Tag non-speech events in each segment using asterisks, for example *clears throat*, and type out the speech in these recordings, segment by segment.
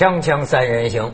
锵锵三人行，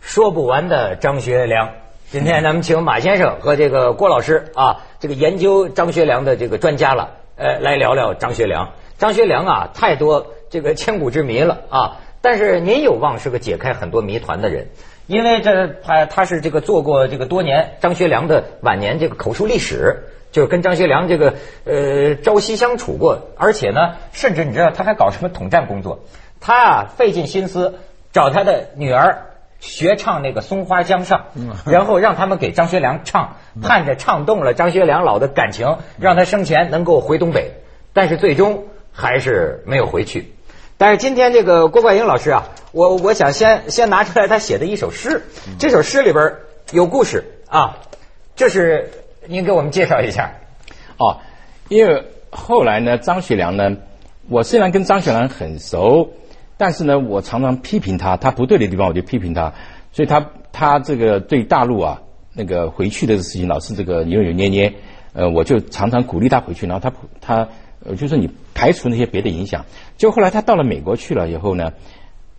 说不完的张学良。今天咱们请马先生和这个郭老师啊，这个研究张学良的这个专家了，呃，来聊聊张学良。张学良啊，太多这个千古之谜了啊。但是您有望是个解开很多谜团的人，因为这他他是这个做过这个多年张学良的晚年这个口述历史，就是跟张学良这个呃朝夕相处过，而且呢，甚至你知道他还搞什么统战工作，他啊费尽心思找他的女儿学唱那个《松花江上》，*laughs* 然后让他们给张学良唱，盼着唱动了张学良老的感情，让他生前能够回东北，但是最终还是没有回去。但是今天这个郭冠英老师啊，我我想先先拿出来他写的一首诗，这首诗里边有故事啊，这是您给我们介绍一下。哦，因为后来呢，张学良呢，我虽然跟张学良很熟，但是呢，我常常批评他，他不对的地方我就批评他，所以他他这个对大陆啊那个回去的事情老是这个扭扭捏捏，呃，我就常常鼓励他回去，然后他他。呃，就是你排除那些别的影响，就后来他到了美国去了以后呢，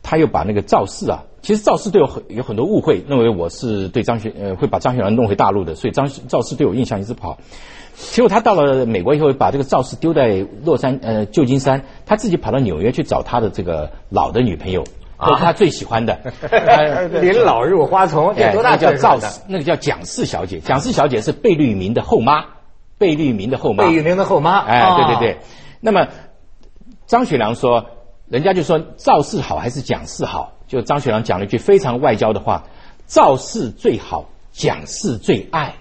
他又把那个赵四啊，其实赵四对我很有很多误会，认为我是对张学呃会把张学良弄回大陆的，所以张赵四对我印象一直不好。结果他到了美国以后，把这个赵四丢在洛杉呃旧金山，他自己跑到纽约去找他的这个老的女朋友，啊，他最喜欢的，*laughs* 临老入花丛，这多大叫赵四？那个叫蒋四小姐，蒋四小姐是贝聿铭的后妈。贝聿铭的后妈，贝聿铭的后妈，哎，对对对。那么张学良说，人家就说赵氏好还是蒋氏好？就张学良讲了一句非常外交的话：赵氏最好，蒋氏最爱。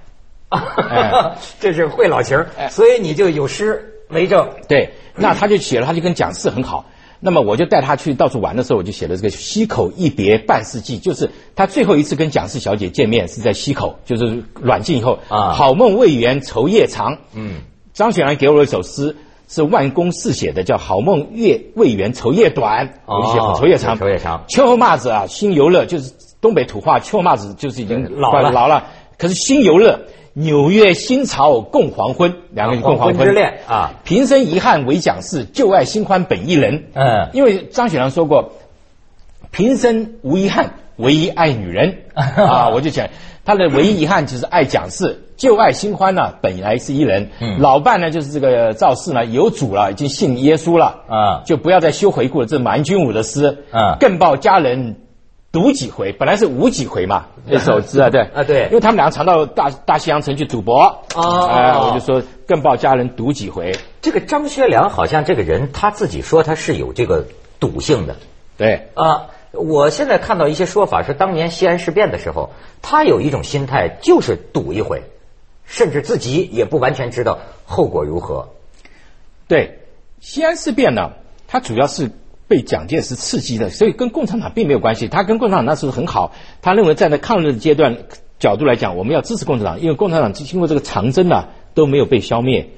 *laughs* 这是会老情，所以你就有诗为证。对，那他就写了，他就跟蒋氏很好。那么我就带他去到处玩的时候，我就写了这个溪口一别半世纪，就是他最后一次跟蒋氏小姐见面是在溪口，就是软禁以后啊。好梦未圆愁夜长。嗯，张学良给我了一首诗，是万公四写的，叫好梦月未圆愁夜短。哦，愁夜长。愁夜长。秋后骂子啊，心游乐就是东北土话，秋后骂子就是已经老了老了。可是心游乐。纽约新潮共黄昏，两个人共黄昏之恋啊！平生遗憾为蒋氏，旧爱新欢本一人。嗯，因为张学良说过，平生无遗憾，唯一爱女人 *laughs* 啊！我就讲他的唯一遗憾就是爱蒋氏，旧爱新欢呢本来是一人。嗯，老伴呢就是这个赵氏呢有主了，已经信耶稣了啊，就不要再修回顾了。这蛮君武的诗啊，更报佳人。赌几回，本来是无几回嘛，*laughs* 那首诗啊，对啊，对，因为他们两个常到大大西洋城去赌博啊，哎，我就说更报家人赌几回。这个张学良好像这个人他自己说他是有这个赌性的，对啊，我现在看到一些说法是当年西安事变的时候，他有一种心态就是赌一回，甚至自己也不完全知道后果如何。对，西安事变呢，它主要是。被蒋介石刺激的，所以跟共产党并没有关系。他跟共产党那时候很好，他认为站在抗日的阶段角度来讲，我们要支持共产党，因为共产党经过这个长征呢都没有被消灭。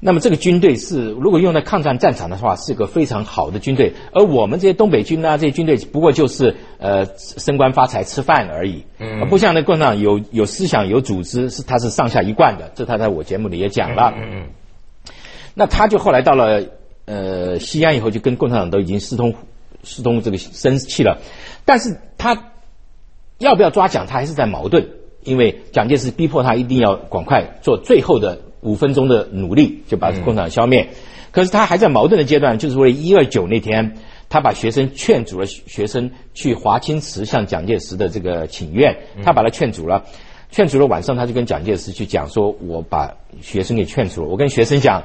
那么这个军队是如果用在抗战战场的话，是个非常好的军队。而我们这些东北军啊，这些军队不过就是呃升官发财吃饭而已，嗯，不像那共产党有有思想有组织，是他是上下一贯的。这他在我节目里也讲了，嗯嗯。那他就后来到了。呃，西安以后就跟共产党都已经私通，私通这个生气了，但是他要不要抓蒋，他还是在矛盾，因为蒋介石逼迫他一定要赶快做最后的五分钟的努力，就把共产党消灭。可是他还在矛盾的阶段，就是为一二九那天，他把学生劝阻了，学生去华清池向蒋介石的这个请愿，他把他劝阻了，劝阻了晚上他就跟蒋介石去讲说，我把学生给劝阻了，我跟学生讲。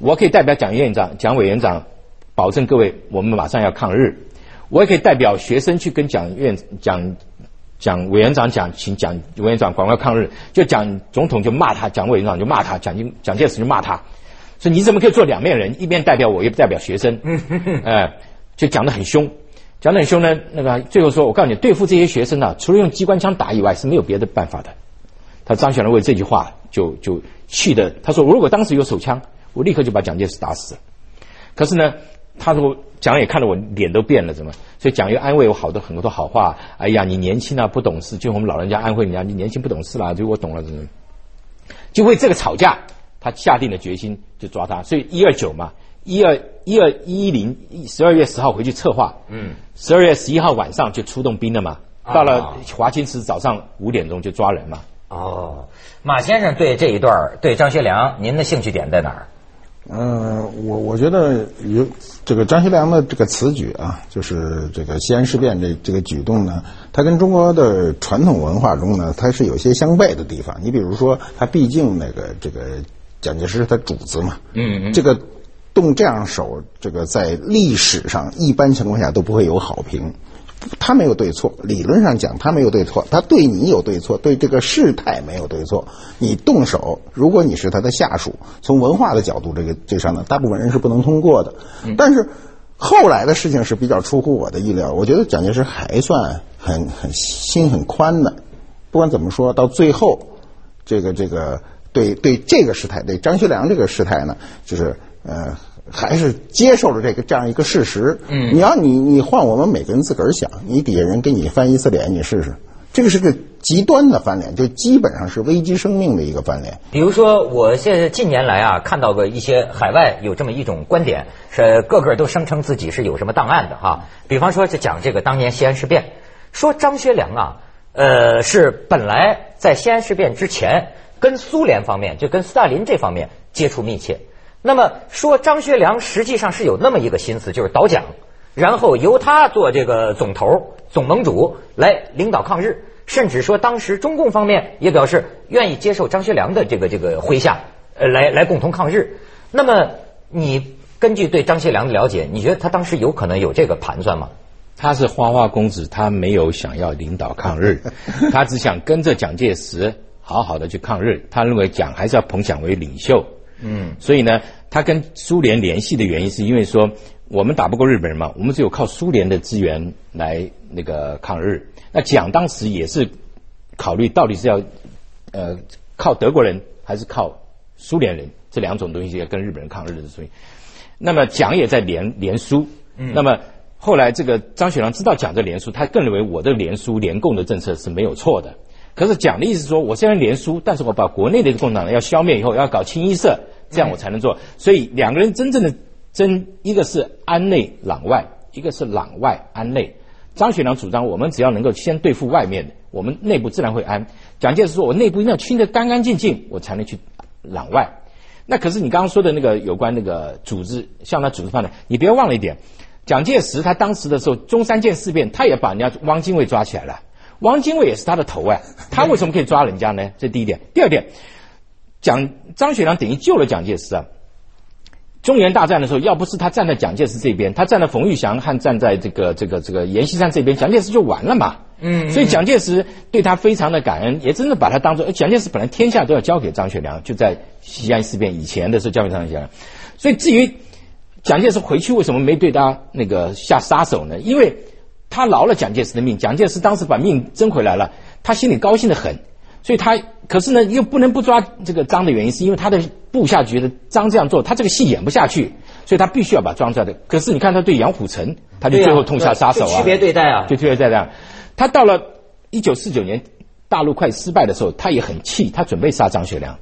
我可以代表蒋院长、蒋委员长保证各位，我们马上要抗日。我也可以代表学生去跟蒋院、蒋蒋委员长讲，请蒋委员长赶快抗日。就蒋总统就骂他，蒋委员长就骂他，蒋经蒋介石就骂他，说你怎么可以做两面人，一边代表我，一边代表学生？哎，*laughs* 就讲得很凶，讲得很凶呢。那个最后说，我告诉你，对付这些学生呢，除了用机关枪打以外，是没有别的办法的。他张学良为这句话就就气的，他说：我如果当时有手枪。我立刻就把蒋介石打死了。可是呢，他说蒋也看到我脸都变了，怎么？所以蒋又安慰我好多很多的好话。哎呀，你年轻啊，不懂事。就我们老人家安慰人家，你年轻不懂事啦。就我懂了，怎么？就为这个吵架，他下定了决心就抓他。所以一二九嘛，一二一二一零十二月十号回去策划，嗯，十二月十一号晚上就出动兵了嘛，到了华清池早上五点钟就抓人嘛。哦，马先生对这一段对张学良，您的兴趣点在哪儿？嗯，我我觉得有这个张学良的这个此举啊，就是这个西安事变这这个举动呢，它跟中国的传统文化中呢，它是有些相悖的地方。你比如说，他毕竟那个这个蒋介石是他主子嘛，嗯，这个动这样手，这个在历史上一般情况下都不会有好评。他没有对错，理论上讲他没有对错，他对你有对错，对这个事态没有对错。你动手，如果你是他的下属，从文化的角度，这个这上呢，大部分人是不能通过的。但是后来的事情是比较出乎我的意料，我觉得蒋介石还算很很心很宽的。不管怎么说，到最后，这个这个对对这个事态，对张学良这个事态呢，就是呃。还是接受了这个这样一个事实。嗯，你要你你换我们每个人自个儿想，你底下人给你翻一次脸，你试试，这个是个极端的翻脸，就基本上是危及生命的一个翻脸。比如说，我现在近年来啊，看到过一些海外有这么一种观点，是个个都声称自己是有什么档案的哈。比方说，就讲这个当年西安事变，说张学良啊，呃，是本来在西安事变之前跟苏联方面，就跟斯大林这方面接触密切。那么说，张学良实际上是有那么一个心思，就是倒蒋，然后由他做这个总头、总盟主来领导抗日，甚至说当时中共方面也表示愿意接受张学良的这个这个麾下，呃，来来共同抗日。那么你根据对张学良的了解，你觉得他当时有可能有这个盘算吗？他是花花公子，他没有想要领导抗日，*laughs* 他只想跟着蒋介石好好的去抗日。他认为蒋还是要捧蒋为领袖。嗯，所以呢，他跟苏联联系的原因是因为说，我们打不过日本人嘛，我们只有靠苏联的资源来那个抗日。那蒋当时也是考虑到底是要呃靠德国人还是靠苏联人这两种东西要跟日本人抗日的，所以，那么蒋也在联联苏。嗯，那么后来这个张学良知道蒋的联苏，他更认为我的联苏联共的政策是没有错的。可是蒋的意思说，我虽然连输，但是我把国内的一个共产党要消灭以后，要搞清一色，这样我才能做。所以两个人真正的争，一个是安内攘外，一个是攘外安内。张学良主张，我们只要能够先对付外面的，我们内部自然会安。蒋介石说，我内部一定要清得干干净净，我才能去攘外。那可是你刚刚说的那个有关那个组织，向他组织方面，你别忘了一点，蒋介石他当时的时候，中山舰事变，他也把人家汪精卫抓起来了。汪精卫也是他的头哎，*laughs* 他为什么可以抓人家呢？这第一点。第二点，蒋张学良等于救了蒋介石啊。中原大战的时候，要不是他站在蒋介石这边，他站在冯玉祥和站在这个这个这个阎锡山这边，蒋介石就完了嘛。嗯。所以蒋介石对他非常的感恩，也真的把他当做蒋介石本来天下都要交给张学良，就在西安事变以前的时候交给张学良。所以至于蒋介石回去为什么没对他那个下杀手呢？因为。他饶了蒋介石的命，蒋介石当时把命争回来了，他心里高兴的很，所以他可是呢又不能不抓这个张的原因，是因为他的部下觉得张这样做，他这个戏演不下去，所以他必须要把张抓的。可是你看他对杨虎城，他就最后痛下杀手啊，区别对待啊，就区别对待。他到了一九四九年大陆快失败的时候，他也很气，他准备杀张学良，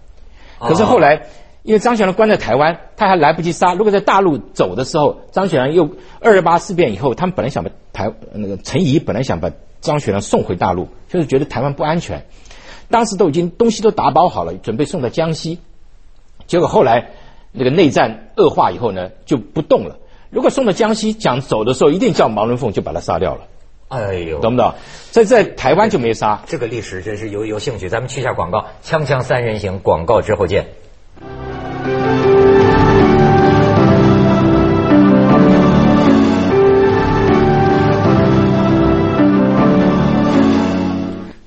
可是后来。因为张学良关在台湾，他还来不及杀。如果在大陆走的时候，张学良又二二八事变以后，他们本来想把台那个陈仪本来想把张学良送回大陆，就是觉得台湾不安全。当时都已经东西都打包好了，准备送到江西。结果后来那个内战恶化以后呢，就不动了。如果送到江西，想走的时候一定叫毛人凤就把他杀掉了。哎呦，懂不懂？在在台湾就没杀。这个历史真是有有兴趣，咱们去下广告，锵锵三人行广告之后见。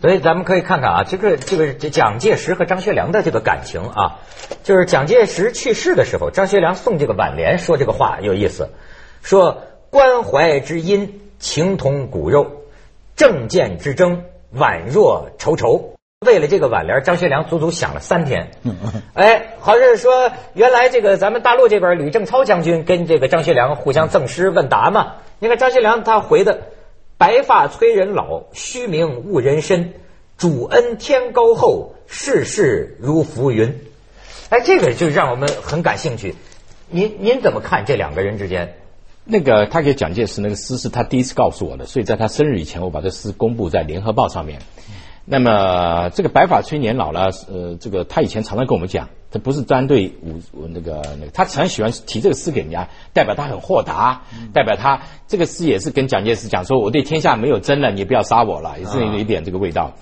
所以咱们可以看看啊，这个这个蒋介石和张学良的这个感情啊，就是蒋介石去世的时候，张学良送这个挽联，说这个话有意思，说关怀之音，情同骨肉，政见之争，宛若仇仇。为了这个挽联，张学良足足想了三天。哎，好像是说原来这个咱们大陆这边吕正操将军跟这个张学良互相赠诗问答嘛。你看张学良他回的。白发催人老，虚名误人身。主恩天高厚，世事如浮云。哎，这个就让我们很感兴趣。您您怎么看这两个人之间？那个他给蒋介石那个诗是他第一次告诉我的，所以在他生日以前，我把这诗公布在《联合报》上面。那么这个白发催年老了，呃，这个他以前常常跟我们讲，他不是针对武那个那个，他常喜欢提这个诗给人家，代表他很豁达，代表他这个诗也是跟蒋介石讲说，我对天下没有争了，你不要杀我了，也是有一点这个味道。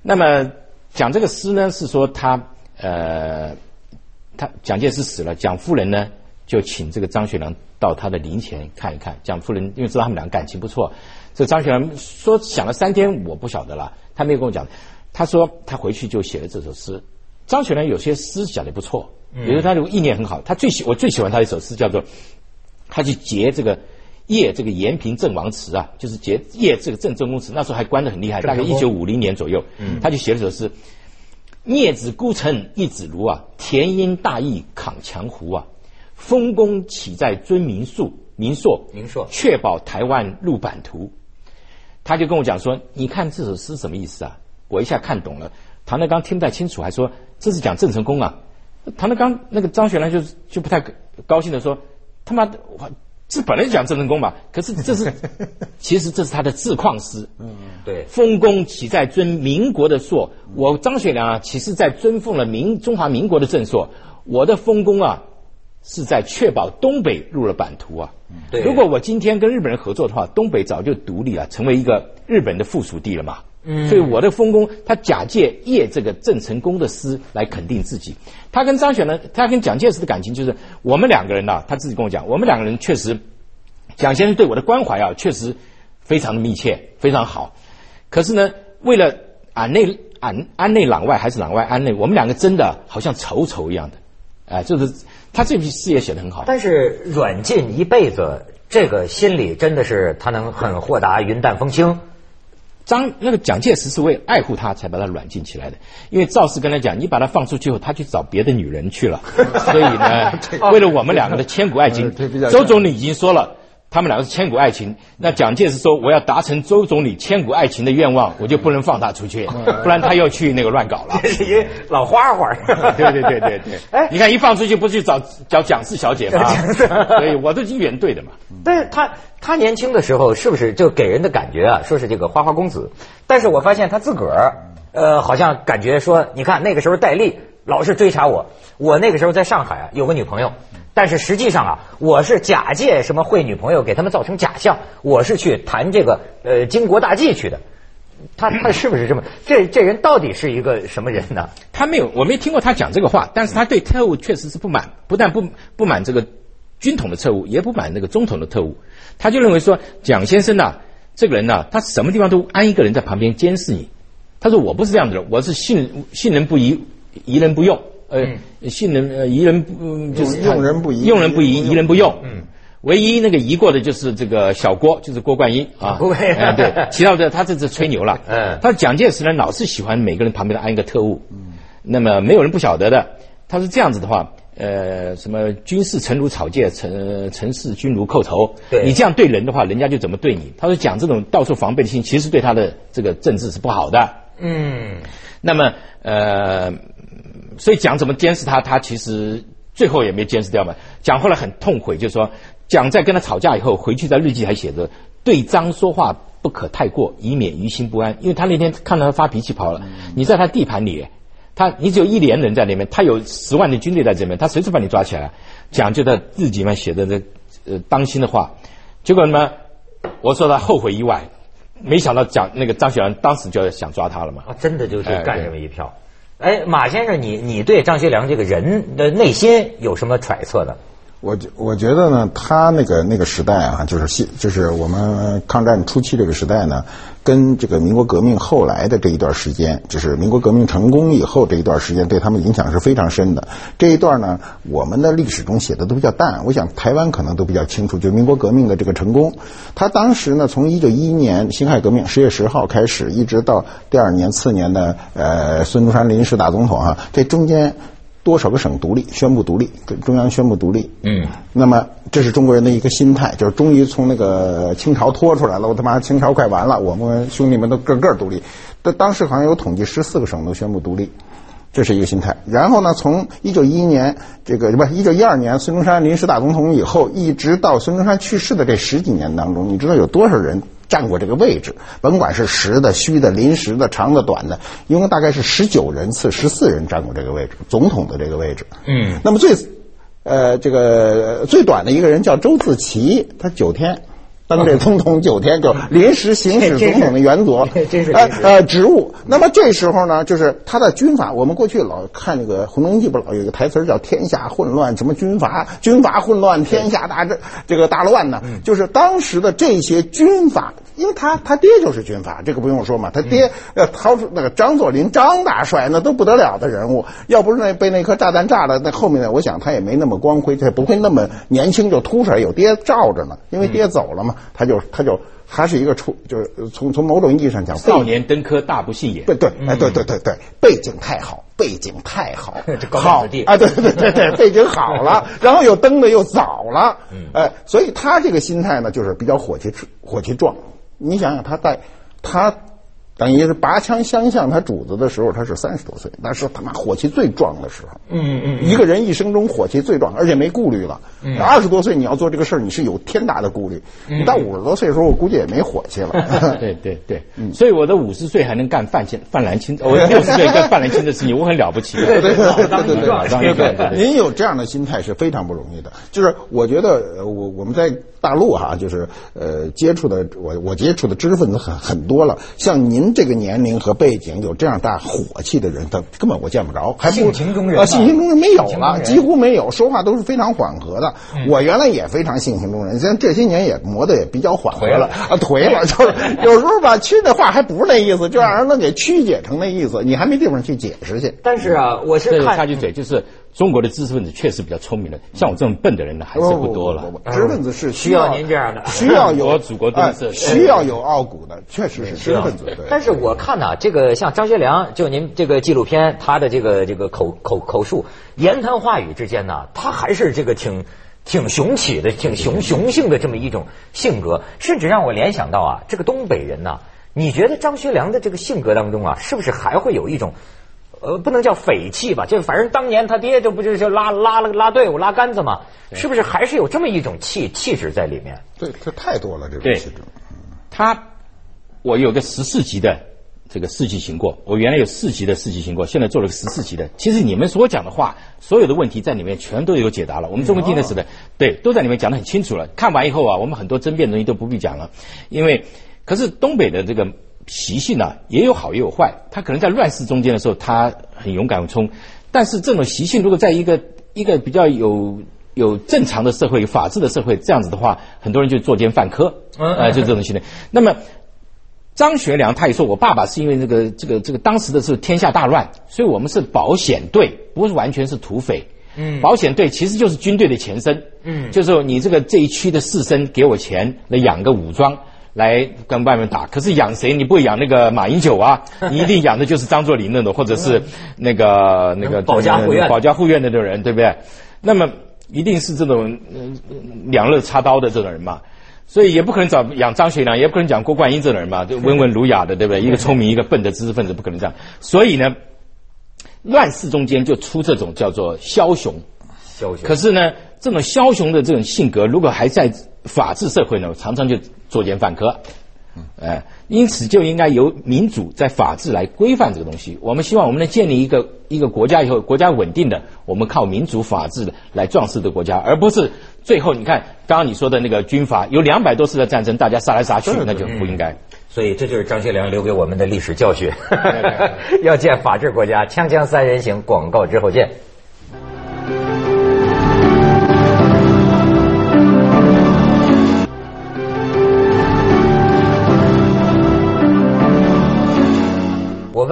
那么讲这个诗呢，是说他呃，他蒋介石死了，蒋夫人呢就请这个张学良到他的灵前看一看。蒋夫人因为知道他们俩感情不错，这张学良说想了三天，我不晓得了。他没有跟我讲，他说他回去就写了这首诗。张学良有些诗讲的不错，比如他的意念很好。他最喜我最喜欢他一首诗叫做，他去结这个叶这个延平郑王祠啊，就是结叶这个郑郑公祠，那时候还关的很厉害，大概一九五零年左右，他就写了首诗：孽子孤城一子如啊，田因大义抗强胡啊，丰功岂在尊名数名硕，名硕确保台湾入版图。他就跟我讲说：“你看这首诗什么意思啊？”我一下看懂了。唐德刚听不太清楚，还说这是讲郑成功啊。唐德刚那个张学良就就不太高兴的说：“他妈的，我这本来就讲郑成功嘛。可是这是 *laughs* 其实这是他的自况诗。嗯，对。丰功岂在尊民国的硕？我张学良啊，岂是在尊奉了民中华民国的正朔？我的丰功啊。”是在确保东北入了版图啊！对，如果我今天跟日本人合作的话，东北早就独立了，成为一个日本的附属地了嘛。嗯，所以我的丰功，他假借叶这个郑成功的诗来肯定自己。他跟张选呢，他跟蒋介石的感情就是我们两个人呐，他自己跟我讲，我们两个人确实，蒋先生对我的关怀啊，确实非常的密切，非常好。可是呢，为了俺内俺安内攘外还是攘外安内，我们两个真的好像仇仇一样的，哎，就是。他这批诗也写得很好，但是软禁一辈子，这个心理真的是他能很豁达、云淡风轻。张那个蒋介石是为爱护他才把他软禁起来的，因为赵四跟他讲，你把他放出去后，他去找别的女人去了，*laughs* 所以呢，为了我们两个的千古爱情，*laughs* 周总理已经说了。他们两个是千古爱情。那蒋介石说：“我要达成周总理千古爱情的愿望，我就不能放他出去，不然他又去那个乱搞了。”老花花。对 *laughs* 对对对对。哎，你看一放出去，不去找找蒋氏小姐吗？*laughs* 所以我都是原对的嘛。但是他他年轻的时候是不是就给人的感觉啊，说是这个花花公子？但是我发现他自个儿，呃，好像感觉说，你看那个时候戴笠老是追查我，我那个时候在上海啊有个女朋友。但是实际上啊，我是假借什么会女朋友给他们造成假象，我是去谈这个呃经国大计去的。他他 *clears throat* 是不是这么？这这人到底是一个什么人呢？他没有，我没听过他讲这个话。但是他对特务确实是不满，不但不不满这个军统的特务，也不满那个中统的特务。他就认为说，蒋先生呐，这个人呐，他什么地方都安一个人在旁边监视你。他说我不是这样的人，我是信信人不疑，疑人不用。呃，信人呃疑人不就是用人不疑，用人不疑，疑人不用。嗯，唯一那个疑过的就是这个小郭，就是郭冠英 *laughs* 啊。郭冠英对，其他的他这是吹牛了。嗯，他蒋介石呢老是喜欢每个人旁边安一个特务。嗯，那么没有人不晓得的。他是这样子的话，呃，什么军事臣如草芥，臣臣事君如叩头。对，你这样对人的话，人家就怎么对你。他说讲这种到处防备的心，其实对他的这个政治是不好的。嗯，那么呃。所以蒋怎么监视他？他其实最后也没监视掉嘛。蒋后来很痛悔，就是说，蒋在跟他吵架以后，回去在日记还写着：对张说话不可太过，以免于心不安。因为他那天看到他发脾气跑了，你在他地盘里，他你只有一连人在那边，他有十万的军队在这边，他随时把你抓起来。蒋就在日记里面写的这呃当心的话，结果呢，我说他后悔意外，没想到蒋那个张学良当时就要想抓他了嘛。啊，真的就是干这么一票。哎，马先生，你你对张学良这个人的内心有什么揣测的？我觉我觉得呢，他那个那个时代啊，就是西，就是我们抗战初期这个时代呢，跟这个民国革命后来的这一段时间，就是民国革命成功以后这一段时间，对他们影响是非常深的。这一段呢，我们的历史中写的都比较淡，我想台湾可能都比较清楚，就民国革命的这个成功。他当时呢，从一九一一年辛亥革命十月十号开始，一直到第二年次年的呃孙中山临时大总统哈，这中间。多少个省独立，宣布独立，中央宣布独立。嗯，那么这是中国人的一个心态，就是终于从那个清朝拖出来了。我他妈清朝快完了，我们兄弟们都个个独立。但当时好像有统计，十四个省都宣布独立。这是一个心态。然后呢，从一九一一年这个不一九一二年孙中山临时大总统以后，一直到孙中山去世的这十几年当中，你知道有多少人占过这个位置？甭管是实的、虚的、临时的、长的、短的，一共大概是十九人次、十四人占过这个位置，总统的这个位置。嗯，那么最呃这个最短的一个人叫周自齐，他九天。当这总统九天就临时行使总统的原则，*laughs* 真是呃呃职务。那么这时候呢，就是他的军阀。我们过去老看那个《红楼梦》记，不老有一个台词叫“天下混乱”，什么军阀军阀混乱，天下大这这个大乱呢？就是当时的这些军阀，因为他他爹就是军阀，这个不用说嘛。他爹呃掏出那个张作霖张大帅，那都不得了的人物。要不是那被那颗炸弹炸了，那后面呢，我想他也没那么光辉，他也不会那么年轻就突出来，有爹罩着呢。因为爹走了嘛。他就他就还是一个出，就是从从某种意义上讲，少年登科大不幸也。对对，哎对对对对，背景太好，背景太好，*laughs* 好啊，对对对对，背景好了，*laughs* 然后又登的又早了，哎，所以他这个心态呢，就是比较火气火气壮。你想想，他在他。等于是拔枪相向他主子的时候，他是三十多岁，那是他妈火气最壮的时候。嗯嗯，一个人一生中火气最壮，而且没顾虑了。二十多岁你要做这个事儿，你是有天大的顾虑。你到五十多岁的时候，我估计也没火气了。*laughs* 对对对，所以我的五十岁还能干范青范兰青，我六十岁干范兰青的事情，我很了不起。对对对对对，老当益壮。您有这样的心态是非常不容易的。就是我觉得，我我们在大陆哈，就是呃接触的我我接触的知识分子很很多了，像您这个年龄和背景有这样大火气的人，他根本我见不着，还不性情中人啊，性情中人没有了，几乎没有，说话都是非常缓和的。我原来也非常性情中人，现在这些年也磨得也比较缓和了。啊，颓了，*laughs* 就是有时候吧，其实那话还不是那意思，就让人能给曲解成那意思，你还没地方去解释去。但是啊，我是看插句嘴，就是中国的知识分子确实比较聪明的，像我这种笨的人呢，还是不多了。知识分子是需要您这样的，需要有祖国特色，需要有傲骨的，确实是知识分子。但是我看呢，这个像张学良，就您这个纪录片，他的这个这个口口口述、言谈话语之间呢，他还是这个挺挺雄起的、挺雄雄性的这么一种性格，甚至让我联想到啊，这个东北人呐，你觉得张学良的这个性格当中啊，是不是还会有一种？呃，不能叫匪气吧，就反正当年他爹就不就是拉拉了拉队伍拉杆子嘛，是不是还是有这么一种气气质在里面？对，这太多了，这种气质。他，我有个十四级的这个四级行过，我原来有四级的四级行过，现在做了个十四级的。其实你们所讲的话，所有的问题在里面全都有解答了。我们中国近代史的，对，都在里面讲的很清楚了。看完以后啊，我们很多争辩的东西都不必讲了，因为可是东北的这个。习性呢也有好也有坏，他可能在乱世中间的时候，他很勇敢冲，但是这种习性如果在一个一个比较有有正常的社会、有法治的社会这样子的话，很多人就作奸犯科，呃，就这种心理。那么张学良他也说，我爸爸是因为这个这个这个当时的是天下大乱，所以我们是保险队，不是完全是土匪。嗯，保险队其实就是军队的前身。嗯，就是说你这个这一区的士绅给我钱来养个武装。来跟外面打，可是养谁？你不会养那个马英九啊？*laughs* 你一定养的就是张作霖那种，或者是那个那个保家护院、保家护院的那种人，对不对？那么一定是这种两肋插刀的这种人嘛。所以也不可能找养张学良，也不可能讲郭冠英这种人嘛，就温文儒雅的，对不对？*laughs* 一个聪明，一个笨的知识分子，不可能这样。所以呢，乱世中间就出这种叫做枭雄。枭雄。可是呢，这种枭雄的这种性格，如果还在法治社会呢，常常就。作奸犯科，哎，因此就应该由民主在法治来规范这个东西。我们希望我们能建立一个一个国家以后，国家稳定的，我们靠民主法治的来壮士的国家，而不是最后你看刚刚你说的那个军阀有两百多次的战争，大家杀来杀去，那就不应该。所以这就是张学良留给我们的历史教训，*laughs* 要建法治国家。锵锵三人行，广告之后见。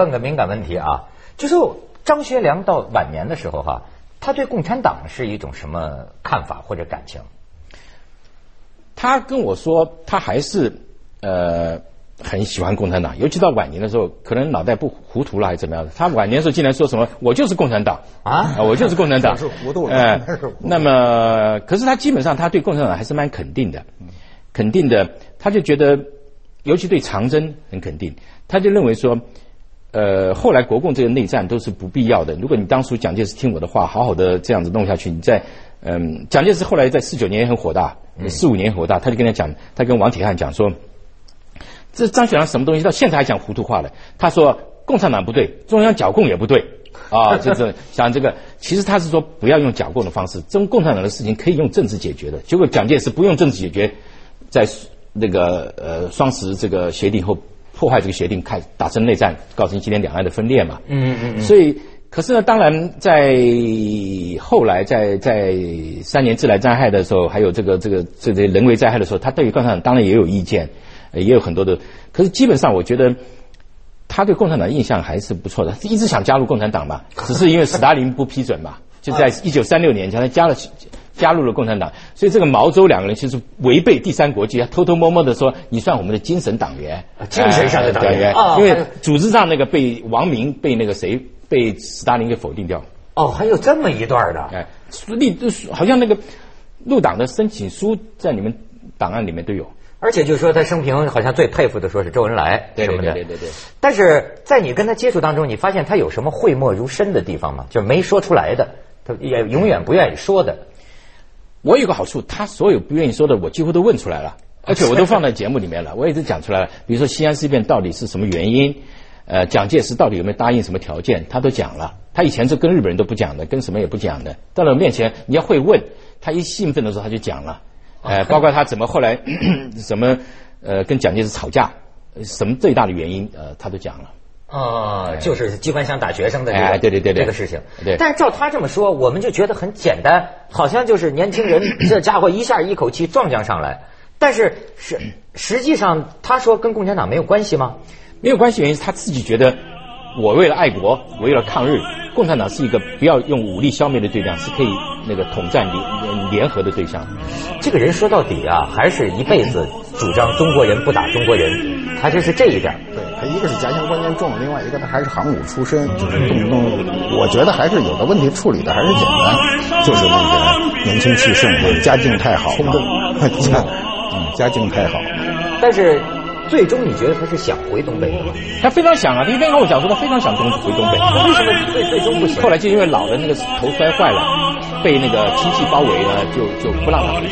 问个敏感问题啊，就是张学良到晚年的时候哈，他对共产党是一种什么看法或者感情？他跟我说，他还是呃很喜欢共产党，尤其到晚年的时候，可能脑袋不糊涂了还是怎么样的。他晚年的时候竟然说什么“我就是共产党啊，我就是共产党”，*laughs* 是糊涂了。那么，可是他基本上他对共产党还是蛮肯定的，肯定的，他就觉得，尤其对长征很肯定，他就认为说。呃，后来国共这个内战都是不必要的。如果你当初蒋介石听我的话，好好的这样子弄下去，你在嗯，蒋介石后来在四九年也很火大，四五年火大，他就跟他讲，他跟王铁汉讲说，这张学良什么东西，到现在还讲糊涂话了。他说共产党不对，中央剿共也不对啊，*laughs* 就是想这个，其实他是说不要用剿共的方式，中共产党的事情可以用政治解决的。结果蒋介石不用政治解决，在那个呃双十这个协定后。破坏这个协定，开打成内战，造成今天两岸的分裂嘛。嗯嗯嗯。所以，可是呢，当然在后来，在在三年自然灾害的时候，还有这个这个这个人为灾害的时候，他对于共产党当然也有意见，也有很多的。可是基本上，我觉得他对共产党印象还是不错的，一直想加入共产党嘛，只是因为斯大林不批准嘛，就在一九三六年，他加了。加入了共产党，所以这个毛周两个人其实违背第三国际，偷偷摸摸的说你算我们的精神党员，精神上的党员，因为组织上那个被王明被那个谁被斯大林给否定掉。哦，还有这么一段的，哎，立好像那个入党的申请书在你们档案里面都有，而且就说他生平好像最佩服的说是周恩来什么的，对对对。但是在你跟他接触当中，你发现他有什么讳莫如深的地方吗？就没说出来的，他也永远不愿意说的。我有个好处，他所有不愿意说的，我几乎都问出来了，*laughs* 而且我都放在节目里面了，我也都讲出来了。比如说西安事变到底是什么原因，呃，蒋介石到底有没有答应什么条件，他都讲了。他以前是跟日本人都不讲的，跟什么也不讲的。到了面前，你要会问，他一兴奋的时候他就讲了，呃，包括他怎么后来 *coughs* 什么呃跟蒋介石吵架，什么最大的原因，呃，他都讲了。啊，就是机关枪打学生的这个，对对对这个事情。对，但是照他这么说，我们就觉得很简单，好像就是年轻人 *coughs* 这家伙一下一口气撞将上来。但是实实际上，他说跟共产党没有关系吗？没有关系，原因是他自己觉得，我为了爱国，我为了抗日。共产党是一个不要用武力消灭的对象，是可以那个统战联联合的对象。这个人说到底啊，还是一辈子主张中国人不打中国人，他就是这一点。对他一个是家乡观念重，另外一个他还是航母出身，就是动不动，我觉得还是有的问题处理的还是简单，就是那个年轻气盛，家境太好，冲动，*laughs* 家嗯家境太好，但是。最终你觉得他是想回东北的吗？他非常想啊！他一边跟我讲说他非常想东回东北。为什么？最最终不行？后来就因为老的那个头摔坏了，被那个亲戚包围了，就就不让他回。